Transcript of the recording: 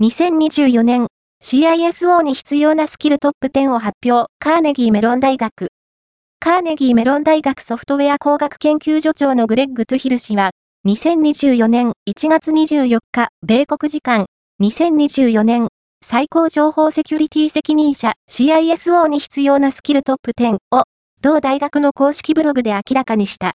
2024年 CISO に必要なスキルトップ10を発表。カーネギーメロン大学。カーネギーメロン大学ソフトウェア工学研究所長のグレッグ・トゥヒル氏は、2024年1月24日、米国時間、2024年、最高情報セキュリティ責任者 CISO に必要なスキルトップ10を、同大学の公式ブログで明らかにした。